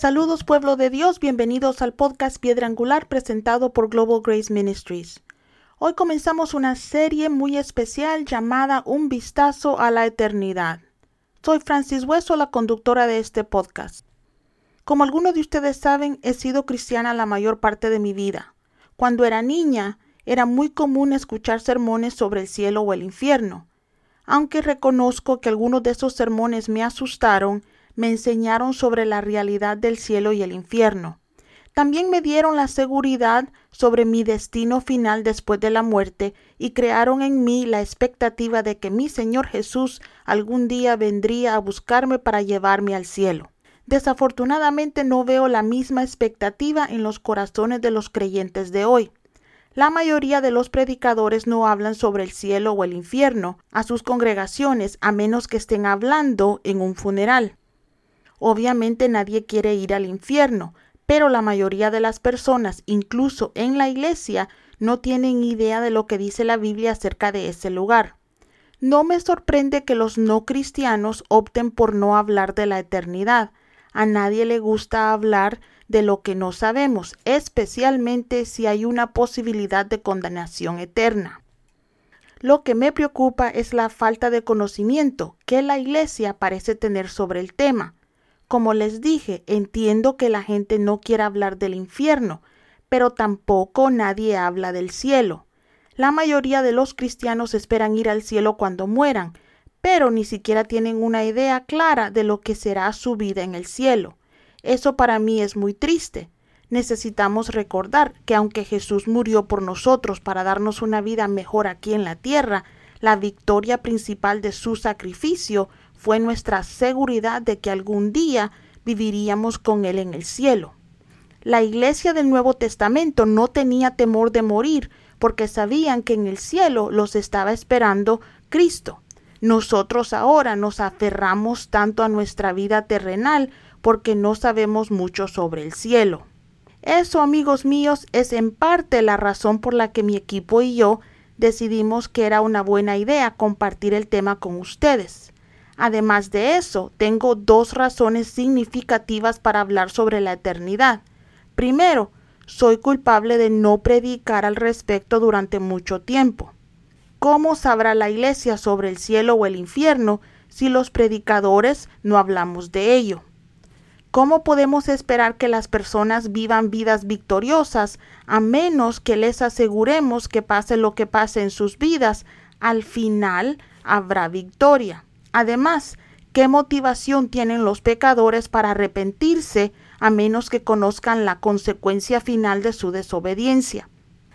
Saludos pueblo de Dios, bienvenidos al podcast Piedra Angular presentado por Global Grace Ministries. Hoy comenzamos una serie muy especial llamada Un vistazo a la eternidad. Soy Francis Hueso, la conductora de este podcast. Como algunos de ustedes saben, he sido cristiana la mayor parte de mi vida. Cuando era niña, era muy común escuchar sermones sobre el cielo o el infierno. Aunque reconozco que algunos de esos sermones me asustaron, me enseñaron sobre la realidad del cielo y el infierno. También me dieron la seguridad sobre mi destino final después de la muerte y crearon en mí la expectativa de que mi Señor Jesús algún día vendría a buscarme para llevarme al cielo. Desafortunadamente no veo la misma expectativa en los corazones de los creyentes de hoy. La mayoría de los predicadores no hablan sobre el cielo o el infierno a sus congregaciones a menos que estén hablando en un funeral. Obviamente nadie quiere ir al infierno, pero la mayoría de las personas, incluso en la iglesia, no tienen idea de lo que dice la Biblia acerca de ese lugar. No me sorprende que los no cristianos opten por no hablar de la eternidad. A nadie le gusta hablar de lo que no sabemos, especialmente si hay una posibilidad de condenación eterna. Lo que me preocupa es la falta de conocimiento que la Iglesia parece tener sobre el tema. Como les dije, entiendo que la gente no quiera hablar del infierno, pero tampoco nadie habla del cielo. La mayoría de los cristianos esperan ir al cielo cuando mueran, pero ni siquiera tienen una idea clara de lo que será su vida en el cielo. Eso para mí es muy triste. Necesitamos recordar que aunque Jesús murió por nosotros para darnos una vida mejor aquí en la tierra, la victoria principal de su sacrificio fue nuestra seguridad de que algún día viviríamos con Él en el cielo. La iglesia del Nuevo Testamento no tenía temor de morir porque sabían que en el cielo los estaba esperando Cristo. Nosotros ahora nos aferramos tanto a nuestra vida terrenal porque no sabemos mucho sobre el cielo. Eso, amigos míos, es en parte la razón por la que mi equipo y yo decidimos que era una buena idea compartir el tema con ustedes. Además de eso, tengo dos razones significativas para hablar sobre la eternidad. Primero, soy culpable de no predicar al respecto durante mucho tiempo. ¿Cómo sabrá la Iglesia sobre el cielo o el infierno si los predicadores no hablamos de ello? ¿Cómo podemos esperar que las personas vivan vidas victoriosas a menos que les aseguremos que pase lo que pase en sus vidas, al final habrá victoria? Además, ¿qué motivación tienen los pecadores para arrepentirse a menos que conozcan la consecuencia final de su desobediencia?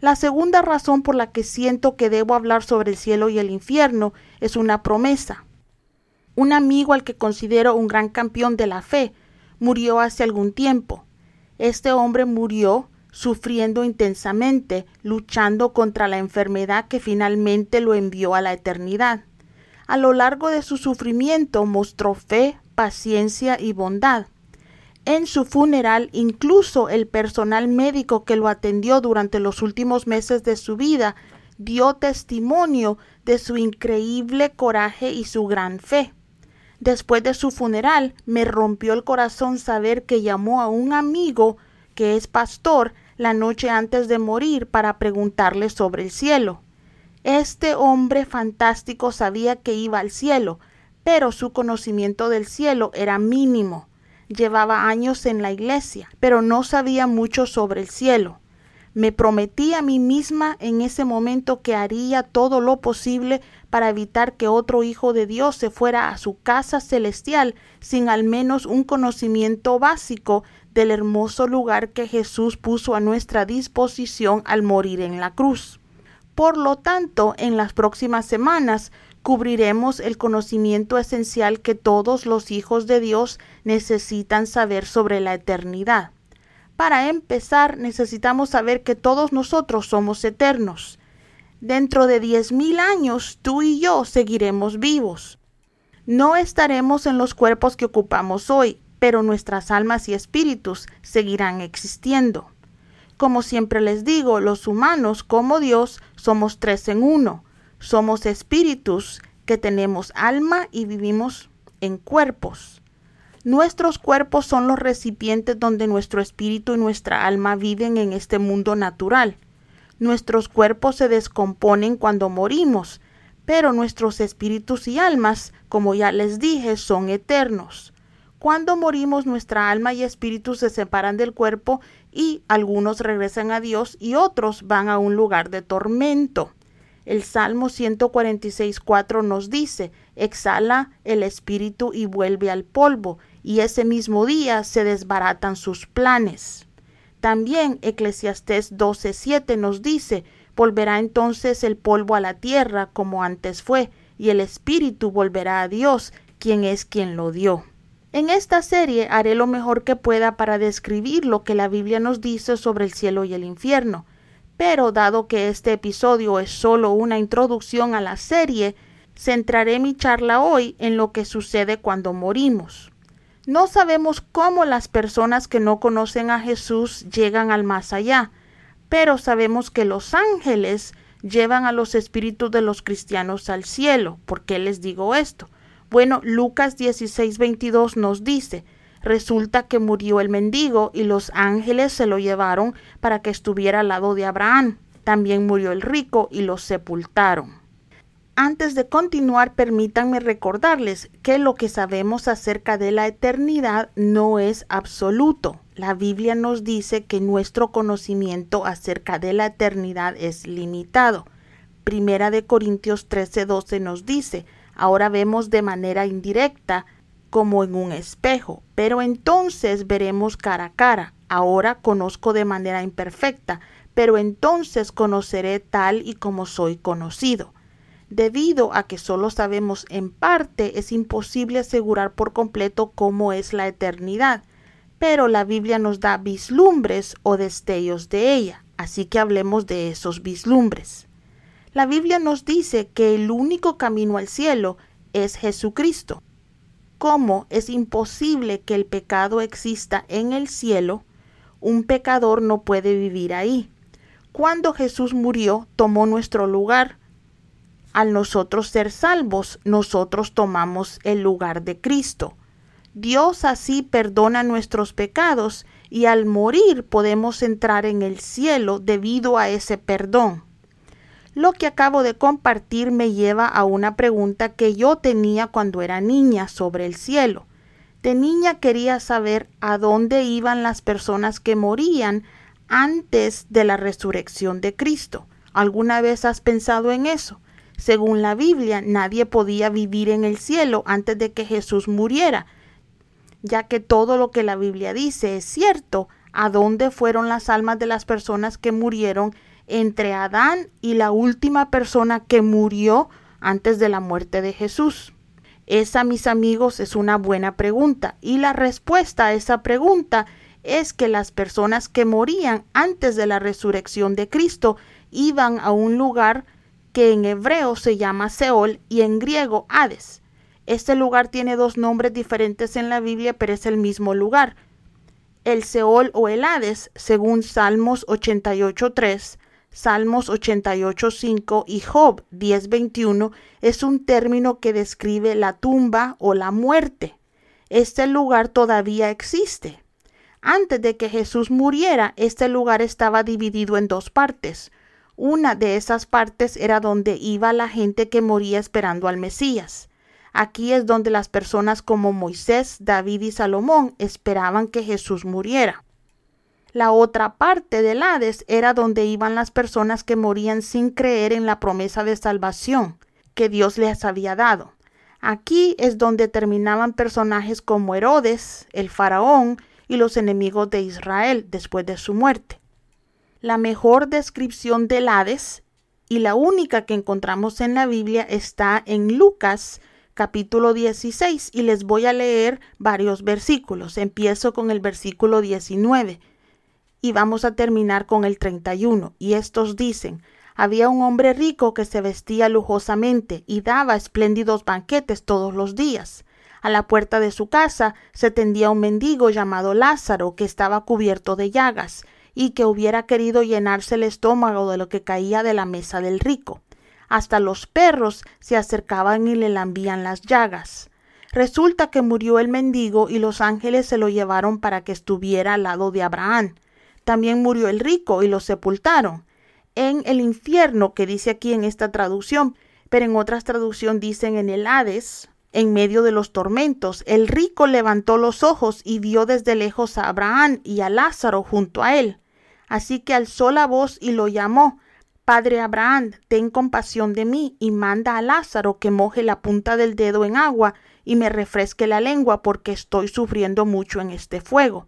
La segunda razón por la que siento que debo hablar sobre el cielo y el infierno es una promesa. Un amigo al que considero un gran campeón de la fe murió hace algún tiempo. Este hombre murió sufriendo intensamente, luchando contra la enfermedad que finalmente lo envió a la eternidad. A lo largo de su sufrimiento mostró fe, paciencia y bondad. En su funeral, incluso el personal médico que lo atendió durante los últimos meses de su vida dio testimonio de su increíble coraje y su gran fe. Después de su funeral, me rompió el corazón saber que llamó a un amigo que es pastor la noche antes de morir para preguntarle sobre el cielo. Este hombre fantástico sabía que iba al cielo, pero su conocimiento del cielo era mínimo. Llevaba años en la iglesia, pero no sabía mucho sobre el cielo. Me prometí a mí misma en ese momento que haría todo lo posible para evitar que otro hijo de Dios se fuera a su casa celestial sin al menos un conocimiento básico del hermoso lugar que Jesús puso a nuestra disposición al morir en la cruz. Por lo tanto, en las próximas semanas cubriremos el conocimiento esencial que todos los hijos de Dios necesitan saber sobre la eternidad. Para empezar, necesitamos saber que todos nosotros somos eternos. Dentro de diez mil años, tú y yo seguiremos vivos. No estaremos en los cuerpos que ocupamos hoy, pero nuestras almas y espíritus seguirán existiendo. Como siempre les digo, los humanos como Dios somos tres en uno. Somos espíritus que tenemos alma y vivimos en cuerpos. Nuestros cuerpos son los recipientes donde nuestro espíritu y nuestra alma viven en este mundo natural. Nuestros cuerpos se descomponen cuando morimos, pero nuestros espíritus y almas, como ya les dije, son eternos. Cuando morimos, nuestra alma y espíritu se separan del cuerpo y algunos regresan a Dios y otros van a un lugar de tormento. El Salmo 146.4 nos dice, exhala el espíritu y vuelve al polvo, y ese mismo día se desbaratan sus planes. También Eclesiastés 12.7 nos dice, volverá entonces el polvo a la tierra como antes fue, y el espíritu volverá a Dios, quien es quien lo dio. En esta serie haré lo mejor que pueda para describir lo que la Biblia nos dice sobre el cielo y el infierno. Pero dado que este episodio es solo una introducción a la serie, centraré mi charla hoy en lo que sucede cuando morimos. No sabemos cómo las personas que no conocen a Jesús llegan al más allá, pero sabemos que los ángeles llevan a los espíritus de los cristianos al cielo. ¿Por qué les digo esto? Bueno, Lucas 16, 22 nos dice, resulta que murió el mendigo y los ángeles se lo llevaron para que estuviera al lado de Abraham. También murió el rico y lo sepultaron. Antes de continuar, permítanme recordarles que lo que sabemos acerca de la eternidad no es absoluto. La Biblia nos dice que nuestro conocimiento acerca de la eternidad es limitado. Primera de Corintios 13:12 nos dice, Ahora vemos de manera indirecta como en un espejo, pero entonces veremos cara a cara. Ahora conozco de manera imperfecta, pero entonces conoceré tal y como soy conocido. Debido a que solo sabemos en parte, es imposible asegurar por completo cómo es la eternidad, pero la Biblia nos da vislumbres o destellos de ella, así que hablemos de esos vislumbres. La Biblia nos dice que el único camino al cielo es Jesucristo. Como es imposible que el pecado exista en el cielo, un pecador no puede vivir ahí. Cuando Jesús murió, tomó nuestro lugar. Al nosotros ser salvos, nosotros tomamos el lugar de Cristo. Dios así perdona nuestros pecados y al morir podemos entrar en el cielo debido a ese perdón. Lo que acabo de compartir me lleva a una pregunta que yo tenía cuando era niña sobre el cielo. De niña quería saber a dónde iban las personas que morían antes de la resurrección de Cristo. ¿Alguna vez has pensado en eso? Según la Biblia, nadie podía vivir en el cielo antes de que Jesús muriera, ya que todo lo que la Biblia dice es cierto. ¿A dónde fueron las almas de las personas que murieron entre Adán y la última persona que murió antes de la muerte de Jesús? Esa, mis amigos, es una buena pregunta y la respuesta a esa pregunta es que las personas que morían antes de la resurrección de Cristo iban a un lugar que en hebreo se llama Seol y en griego Hades. Este lugar tiene dos nombres diferentes en la Biblia, pero es el mismo lugar. El Seol o el Hades, según Salmos 88.3, Salmos 88.5 y Job 10.21 es un término que describe la tumba o la muerte. Este lugar todavía existe. Antes de que Jesús muriera, este lugar estaba dividido en dos partes. Una de esas partes era donde iba la gente que moría esperando al Mesías. Aquí es donde las personas como Moisés, David y Salomón esperaban que Jesús muriera. La otra parte del Hades era donde iban las personas que morían sin creer en la promesa de salvación que Dios les había dado. Aquí es donde terminaban personajes como Herodes, el faraón y los enemigos de Israel después de su muerte. La mejor descripción del Hades y la única que encontramos en la Biblia está en Lucas capítulo 16 y les voy a leer varios versículos. Empiezo con el versículo 19 y vamos a terminar con el 31. Y estos dicen, había un hombre rico que se vestía lujosamente y daba espléndidos banquetes todos los días. A la puerta de su casa se tendía un mendigo llamado Lázaro, que estaba cubierto de llagas, y que hubiera querido llenarse el estómago de lo que caía de la mesa del rico. Hasta los perros se acercaban y le lambían las llagas. Resulta que murió el mendigo y los ángeles se lo llevaron para que estuviera al lado de Abraham. También murió el rico y lo sepultaron. En el infierno, que dice aquí en esta traducción, pero en otras traducciones dicen en el Hades, en medio de los tormentos, el rico levantó los ojos y vio desde lejos a Abraham y a Lázaro junto a él. Así que alzó la voz y lo llamó. Padre Abraham, ten compasión de mí y manda a Lázaro que moje la punta del dedo en agua y me refresque la lengua porque estoy sufriendo mucho en este fuego.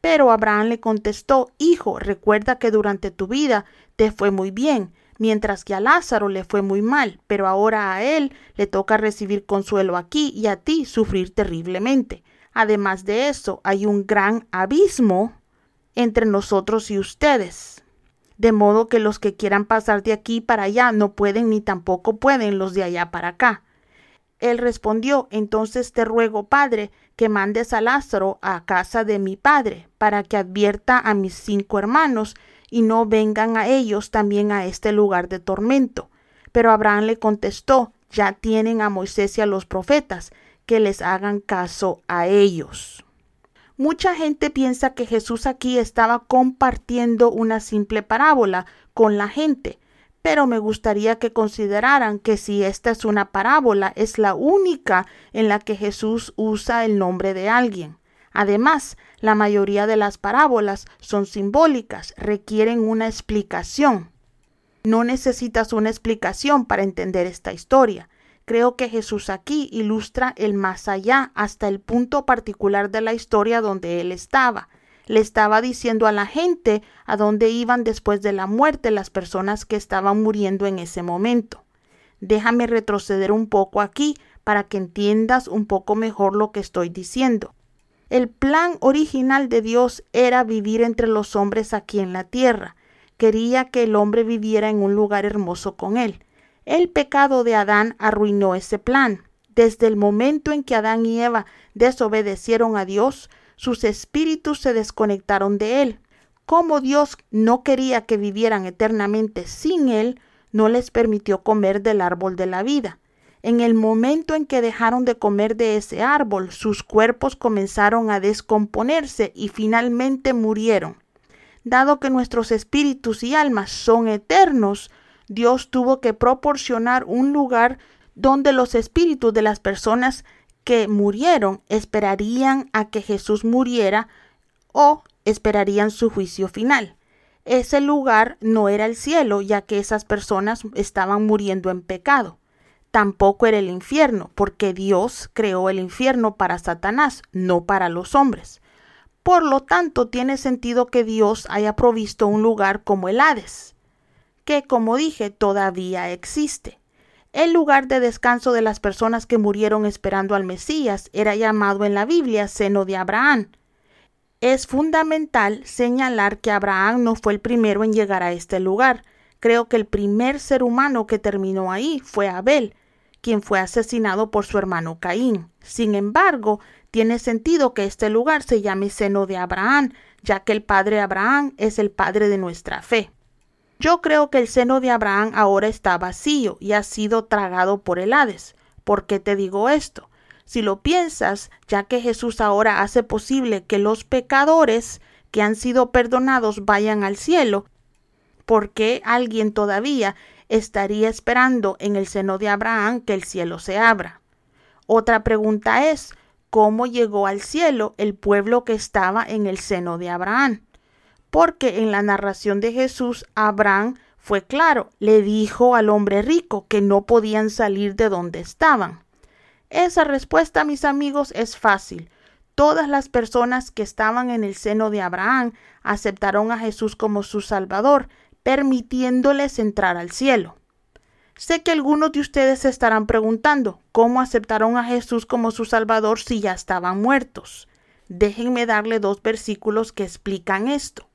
Pero Abraham le contestó, Hijo, recuerda que durante tu vida te fue muy bien, mientras que a Lázaro le fue muy mal, pero ahora a él le toca recibir consuelo aquí y a ti sufrir terriblemente. Además de eso, hay un gran abismo entre nosotros y ustedes. De modo que los que quieran pasar de aquí para allá no pueden ni tampoco pueden los de allá para acá. Él respondió, entonces te ruego, Padre, que mandes a Lázaro a casa de mi Padre, para que advierta a mis cinco hermanos, y no vengan a ellos también a este lugar de tormento. Pero Abraham le contestó, ya tienen a Moisés y a los profetas, que les hagan caso a ellos. Mucha gente piensa que Jesús aquí estaba compartiendo una simple parábola con la gente, pero me gustaría que consideraran que si esta es una parábola, es la única en la que Jesús usa el nombre de alguien. Además, la mayoría de las parábolas son simbólicas, requieren una explicación. No necesitas una explicación para entender esta historia. Creo que Jesús aquí ilustra el más allá hasta el punto particular de la historia donde él estaba le estaba diciendo a la gente a dónde iban después de la muerte las personas que estaban muriendo en ese momento. Déjame retroceder un poco aquí para que entiendas un poco mejor lo que estoy diciendo. El plan original de Dios era vivir entre los hombres aquí en la tierra. Quería que el hombre viviera en un lugar hermoso con él. El pecado de Adán arruinó ese plan. Desde el momento en que Adán y Eva desobedecieron a Dios, sus espíritus se desconectaron de él. Como Dios no quería que vivieran eternamente sin él, no les permitió comer del árbol de la vida. En el momento en que dejaron de comer de ese árbol, sus cuerpos comenzaron a descomponerse y finalmente murieron. Dado que nuestros espíritus y almas son eternos, Dios tuvo que proporcionar un lugar donde los espíritus de las personas que murieron esperarían a que Jesús muriera o esperarían su juicio final. Ese lugar no era el cielo, ya que esas personas estaban muriendo en pecado. Tampoco era el infierno, porque Dios creó el infierno para Satanás, no para los hombres. Por lo tanto, tiene sentido que Dios haya provisto un lugar como el Hades, que, como dije, todavía existe. El lugar de descanso de las personas que murieron esperando al Mesías era llamado en la Biblia seno de Abraham. Es fundamental señalar que Abraham no fue el primero en llegar a este lugar. Creo que el primer ser humano que terminó ahí fue Abel, quien fue asesinado por su hermano Caín. Sin embargo, tiene sentido que este lugar se llame seno de Abraham, ya que el padre Abraham es el padre de nuestra fe. Yo creo que el seno de Abraham ahora está vacío y ha sido tragado por el Hades. ¿Por qué te digo esto? Si lo piensas, ya que Jesús ahora hace posible que los pecadores que han sido perdonados vayan al cielo, ¿por qué alguien todavía estaría esperando en el seno de Abraham que el cielo se abra? Otra pregunta es, ¿cómo llegó al cielo el pueblo que estaba en el seno de Abraham? Porque en la narración de Jesús Abraham fue claro, le dijo al hombre rico que no podían salir de donde estaban. Esa respuesta, mis amigos, es fácil. Todas las personas que estaban en el seno de Abraham aceptaron a Jesús como su Salvador, permitiéndoles entrar al cielo. Sé que algunos de ustedes se estarán preguntando cómo aceptaron a Jesús como su Salvador si ya estaban muertos. Déjenme darle dos versículos que explican esto.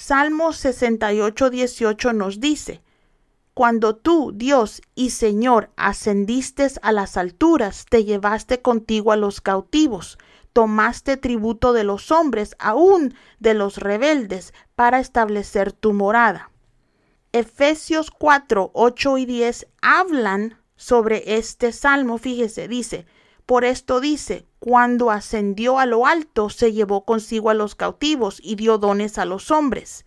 Salmo 68, 18 nos dice, cuando tú, Dios y Señor, ascendiste a las alturas, te llevaste contigo a los cautivos, tomaste tributo de los hombres, aún de los rebeldes, para establecer tu morada. Efesios 4, 8 y 10 hablan sobre este salmo. Fíjese, dice, por esto dice, cuando ascendió a lo alto, se llevó consigo a los cautivos y dio dones a los hombres.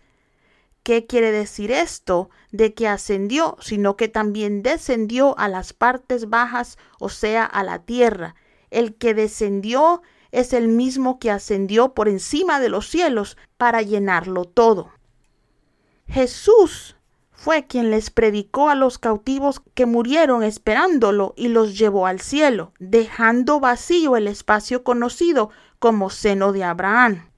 ¿Qué quiere decir esto de que ascendió, sino que también descendió a las partes bajas, o sea, a la tierra? El que descendió es el mismo que ascendió por encima de los cielos para llenarlo todo. Jesús fue quien les predicó a los cautivos que murieron esperándolo y los llevó al cielo, dejando vacío el espacio conocido como seno de Abraham.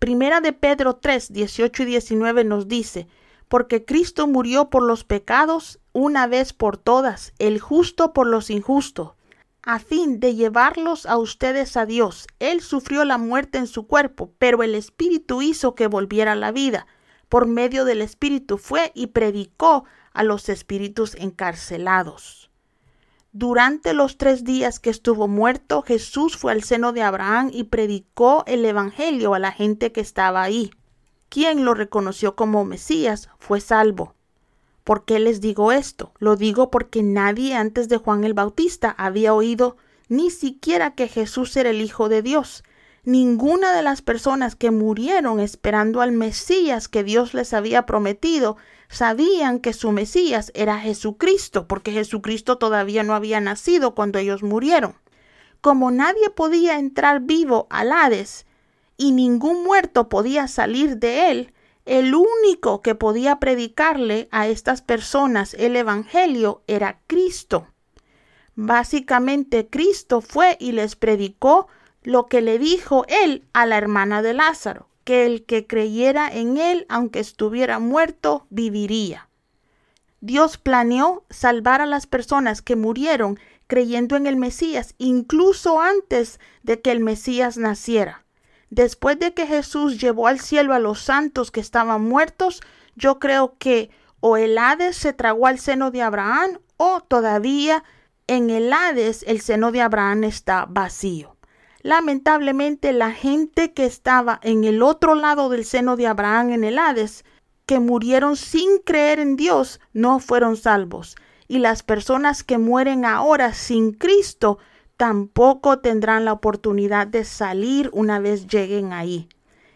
Primera de Pedro 3, 18 y 19 nos dice, porque Cristo murió por los pecados una vez por todas, el justo por los injustos, a fin de llevarlos a ustedes a Dios. Él sufrió la muerte en su cuerpo, pero el Espíritu hizo que volviera a la vida. Por medio del Espíritu fue y predicó a los espíritus encarcelados. Durante los tres días que estuvo muerto, Jesús fue al seno de Abraham y predicó el Evangelio a la gente que estaba ahí. Quien lo reconoció como Mesías fue salvo. ¿Por qué les digo esto? Lo digo porque nadie antes de Juan el Bautista había oído ni siquiera que Jesús era el Hijo de Dios. Ninguna de las personas que murieron esperando al Mesías que Dios les había prometido sabían que su Mesías era Jesucristo, porque Jesucristo todavía no había nacido cuando ellos murieron. Como nadie podía entrar vivo al Hades y ningún muerto podía salir de él, el único que podía predicarle a estas personas el Evangelio era Cristo. Básicamente Cristo fue y les predicó lo que le dijo él a la hermana de Lázaro que el que creyera en él, aunque estuviera muerto, viviría. Dios planeó salvar a las personas que murieron creyendo en el Mesías, incluso antes de que el Mesías naciera. Después de que Jesús llevó al cielo a los santos que estaban muertos, yo creo que o el Hades se tragó al seno de Abraham o todavía en el Hades el seno de Abraham está vacío. Lamentablemente la gente que estaba en el otro lado del seno de Abraham en el Hades, que murieron sin creer en Dios, no fueron salvos. Y las personas que mueren ahora sin Cristo tampoco tendrán la oportunidad de salir una vez lleguen ahí.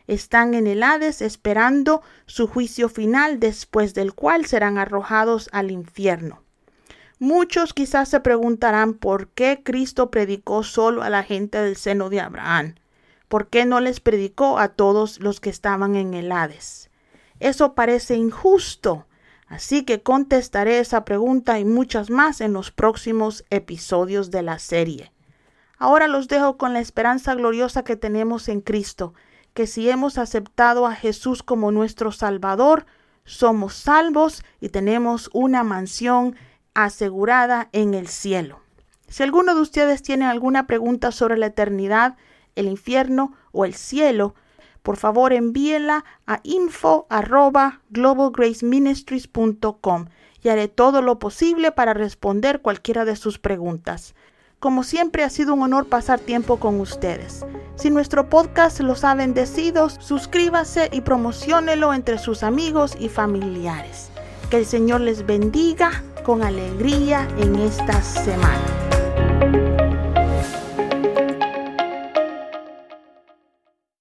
Están en el Hades esperando su juicio final después del cual serán arrojados al infierno. Muchos quizás se preguntarán por qué Cristo predicó solo a la gente del seno de Abraham. ¿Por qué no les predicó a todos los que estaban en el Hades? Eso parece injusto. Así que contestaré esa pregunta y muchas más en los próximos episodios de la serie. Ahora los dejo con la esperanza gloriosa que tenemos en Cristo, que si hemos aceptado a Jesús como nuestro Salvador, somos salvos y tenemos una mansión asegurada en el cielo. Si alguno de ustedes tiene alguna pregunta sobre la eternidad, el infierno o el cielo, por favor envíela a info y haré todo lo posible para responder cualquiera de sus preguntas. Como siempre ha sido un honor pasar tiempo con ustedes. Si nuestro podcast los ha bendecido, suscríbase y promocionelo entre sus amigos y familiares. Que el Señor les bendiga con alegría en esta semana.